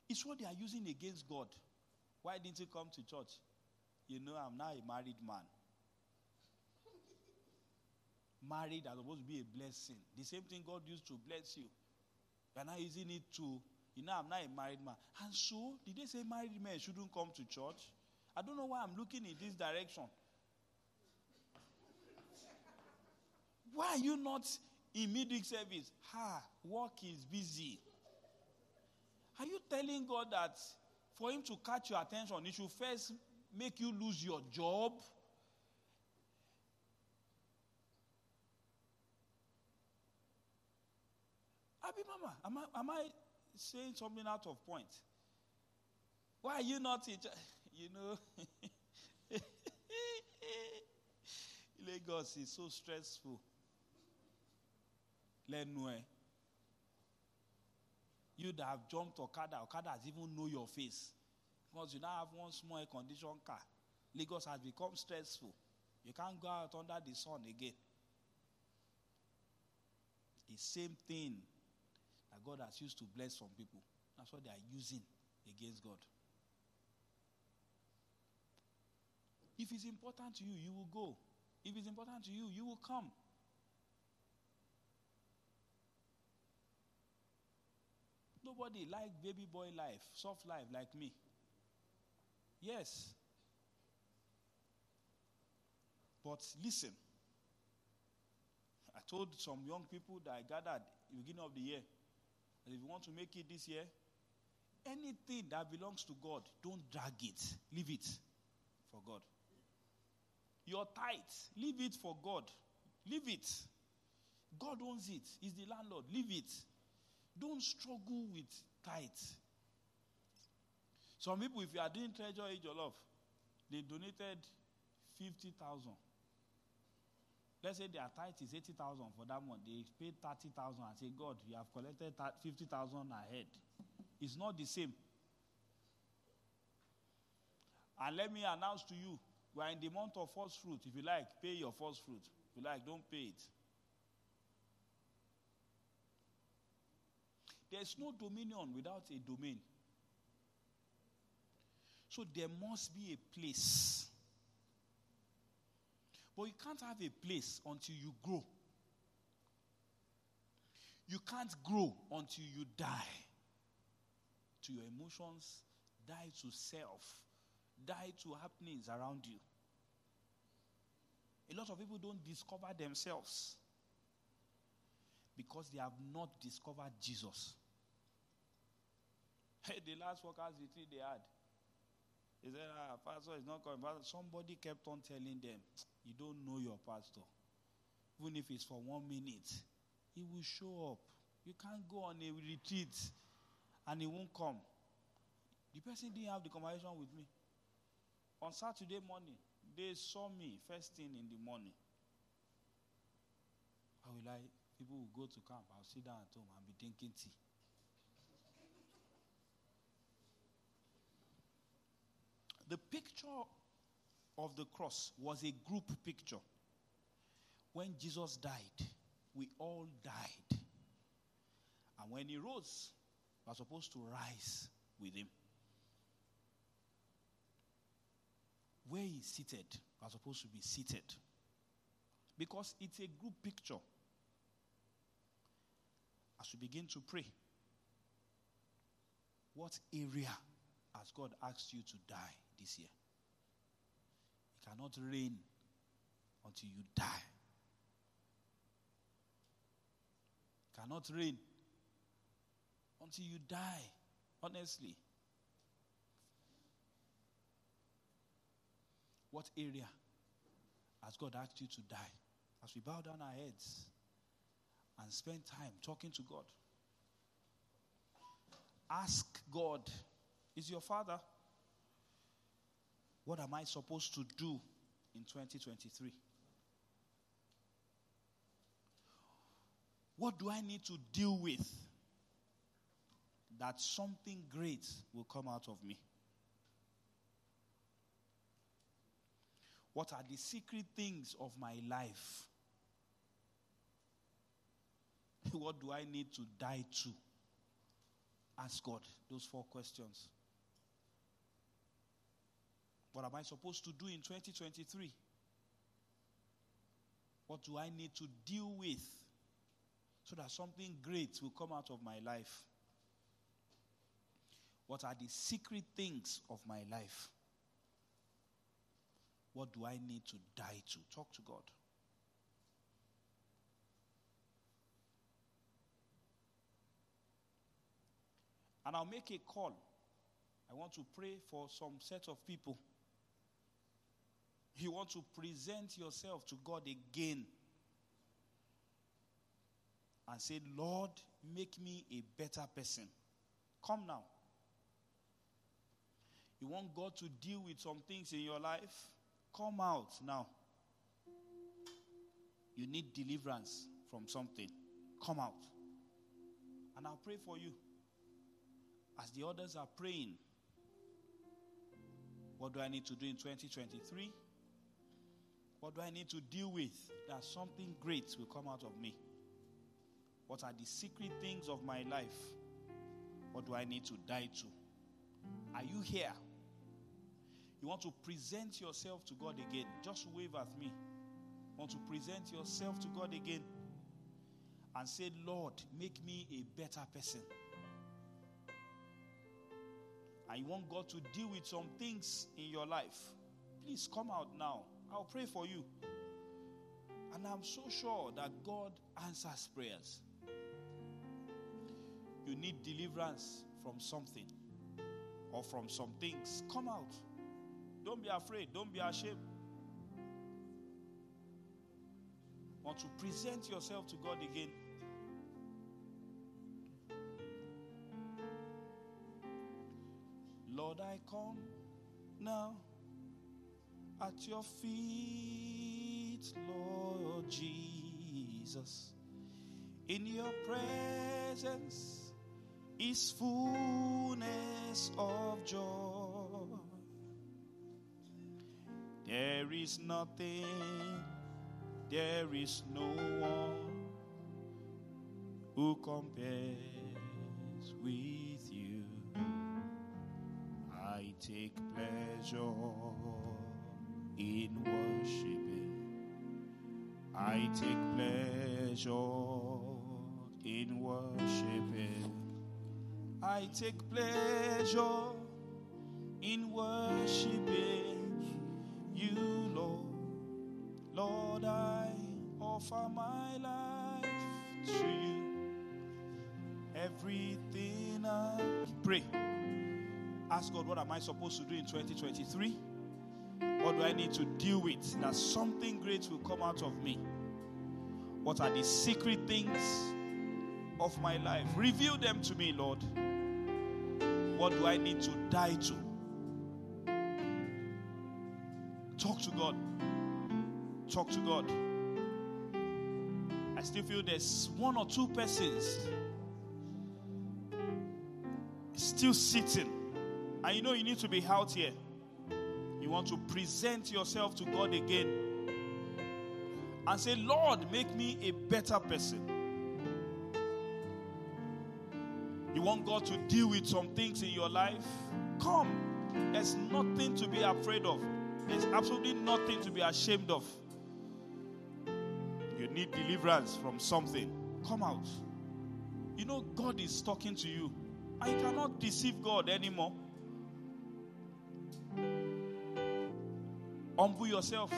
it's what they are using against God. Why didn't you come to church? You know, I'm now a married man. Married are supposed to be a blessing. The same thing God used to bless you. You're now using it to, you know, I'm not a married man. And so, did they say married men shouldn't come to church? I don't know why I'm looking in this direction. Why are you not in midweek service? Ha, work is busy. Are you telling God that for Him to catch your attention, He should first make you lose your job? Abi Mama, am I, am I saying something out of point? Why are you not in You know, Lagos is so stressful. Lenue. You that have jumped Okada, Okada has even know your face. Because you now have one small air conditioned car. Lagos has become stressful. You can't go out under the sun again. The same thing that God has used to bless some people. That's what they are using against God. If it's important to you, you will go. If it's important to you, you will come. Nobody like baby boy life, soft life like me. Yes. But listen, I told some young people that I gathered the beginning of the year if you want to make it this year, anything that belongs to God, don't drag it. Leave it for God. Your tithe, leave it for God. Leave it. God owns it. He's the landlord. Leave it. Don't struggle with tithe. Some people, if you are doing treasure age of love, they donated 50,000. Let's say their tithe is 80,000 for that month. They paid 30,000 and say, God, you have collected 50,000 ahead. It's not the same. And let me announce to you, we are in the month of first fruit. If you like, pay your first fruit. If you like, don't pay it. There's no dominion without a domain. So there must be a place. But you can't have a place until you grow. You can't grow until you die to your emotions, die to self, die to happenings around you. A lot of people don't discover themselves because they have not discovered Jesus. Hey, the last workers retreat they had. He said, ah, pastor is not coming. Pastor, somebody kept on telling them, you don't know your pastor. Even if it's for one minute, he will show up. You can't go on a retreat and he won't come. The person didn't have the conversation with me. On Saturday morning, they saw me first thing in the morning. I will I? People will go to camp. I'll sit down at home and be drinking tea. The picture of the cross was a group picture. When Jesus died, we all died. And when he rose, we are supposed to rise with him. Where he's seated, we are supposed to be seated. Because it's a group picture. As we begin to pray, what area has God asked you to die this year? It cannot reign until you die. It cannot reign until you die. Honestly. What area has God asked you to die? As we bow down our heads and spend time talking to God. Ask God, is your father? What am I supposed to do in 2023? What do I need to deal with that something great will come out of me? What are the secret things of my life? what do I need to die to? Ask God those four questions. What am I supposed to do in 2023? What do I need to deal with so that something great will come out of my life? What are the secret things of my life? What do I need to die to? Talk to God. And I'll make a call. I want to pray for some set of people. You want to present yourself to God again and say, Lord, make me a better person. Come now. You want God to deal with some things in your life? Come out now. You need deliverance from something. Come out. And I'll pray for you. As the others are praying, what do I need to do in 2023? What do I need to deal with that something great will come out of me? What are the secret things of my life? What do I need to die to? Are you here? You want to present yourself to God again? Just wave at me. Want to present yourself to God again and say, Lord, make me a better person. And you want God to deal with some things in your life. Please come out now. I'll pray for you. And I'm so sure that God answers prayers. You need deliverance from something or from some things. Come out. Don't be afraid. Don't be ashamed. Want to present yourself to God again. Lord, I come now at your feet, Lord Jesus. In your presence is fullness of joy. There is nothing, there is no one who compares with you. I take pleasure in worshiping. I take pleasure in worshiping. I take pleasure in worshiping you, Lord. Lord, I offer my life to you. Everything I pray. Ask God, what am I supposed to do in 2023? What do I need to deal with that something great will come out of me? What are the secret things of my life? Reveal them to me, Lord. What do I need to die to? Talk to God. Talk to God. I still feel there's one or two persons still sitting. And you know you need to be out here. You want to present yourself to God again and say, Lord, make me a better person. You want God to deal with some things in your life? Come. There's nothing to be afraid of, there's absolutely nothing to be ashamed of. You need deliverance from something. Come out. You know, God is talking to you. I cannot deceive God anymore. Humble yourself.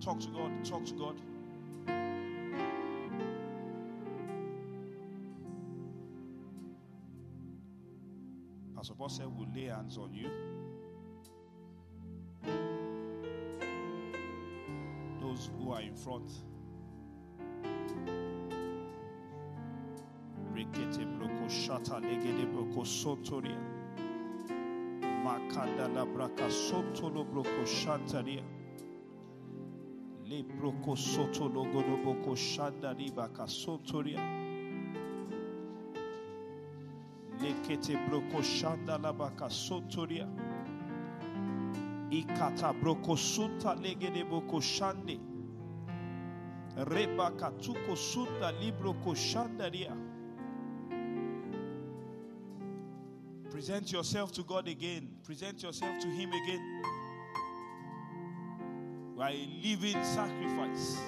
Talk to God. Talk to God. Pastor Paul said, We'll lay hands on you. Those who are in front. Rekete broko shata legede broko sotoria. Makanda la braka sotolo broko shantaria. Le broko sotolo godo broko shandari baka sotoria. Lekete broko shanda la baka sotoria. Ikata broko sunta legede broko shande. Reba katuko sunda libro koshandaria. Present yourself to God again. Present yourself to Him again. You are a living sacrifice.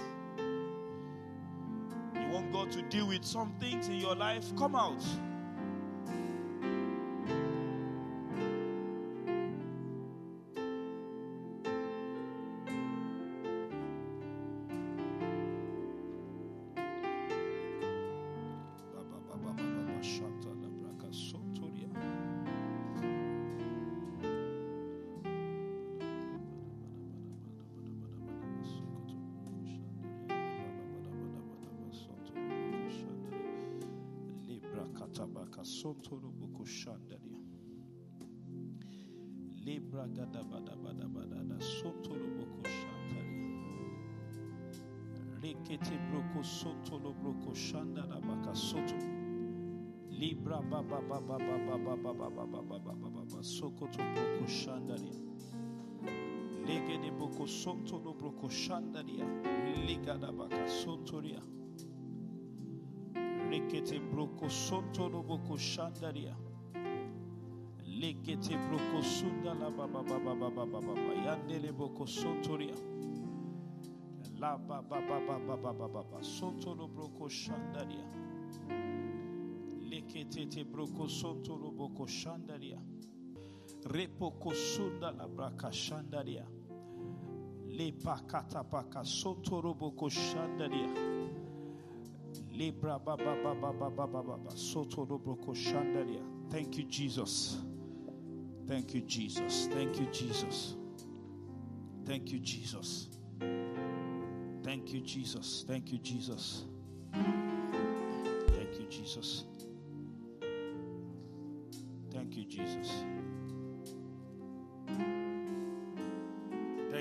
You want God to deal with some things in your life? Come out. sonto dobro koshandaria ligada baka sontoria rekete broko sonto dobro koshandaria lekete broko sunda la baba baba baba baba yandele broko sontoria la baba baba baba baba sonto dobro koshandaria lekete broko sonto dobro koshandaria repo kosunda la braka shandaria Le pakata paka sonto do boko shandaria. Le bra ba ba ba ba ba ba ba ba ba. Soto do broko shandaria. Thank you, Jesus. Thank you, Jesus. Thank you, Jesus. Thank you, Jesus. Thank you, Jesus. Thank you, Jesus. Thank you, Jesus. Thank you, Jesus.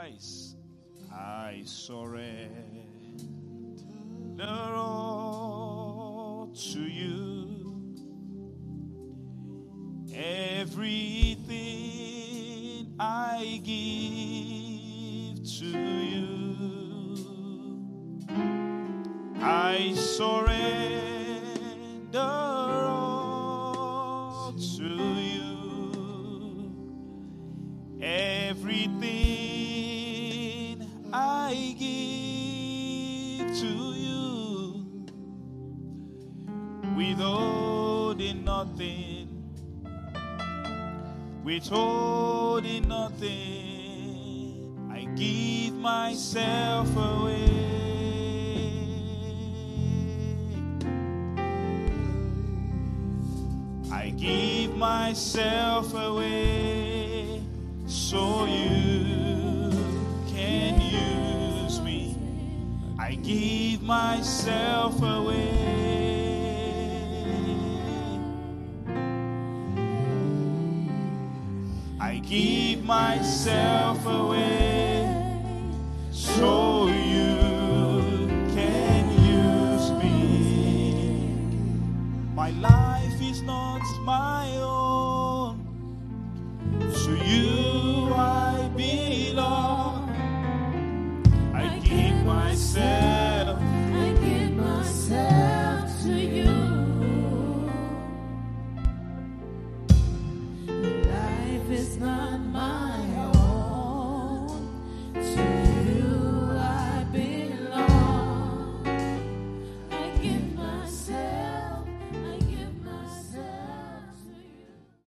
Shall? I surrender all to you. Myself away. I give myself away so you can use me. I give myself away. I give myself away.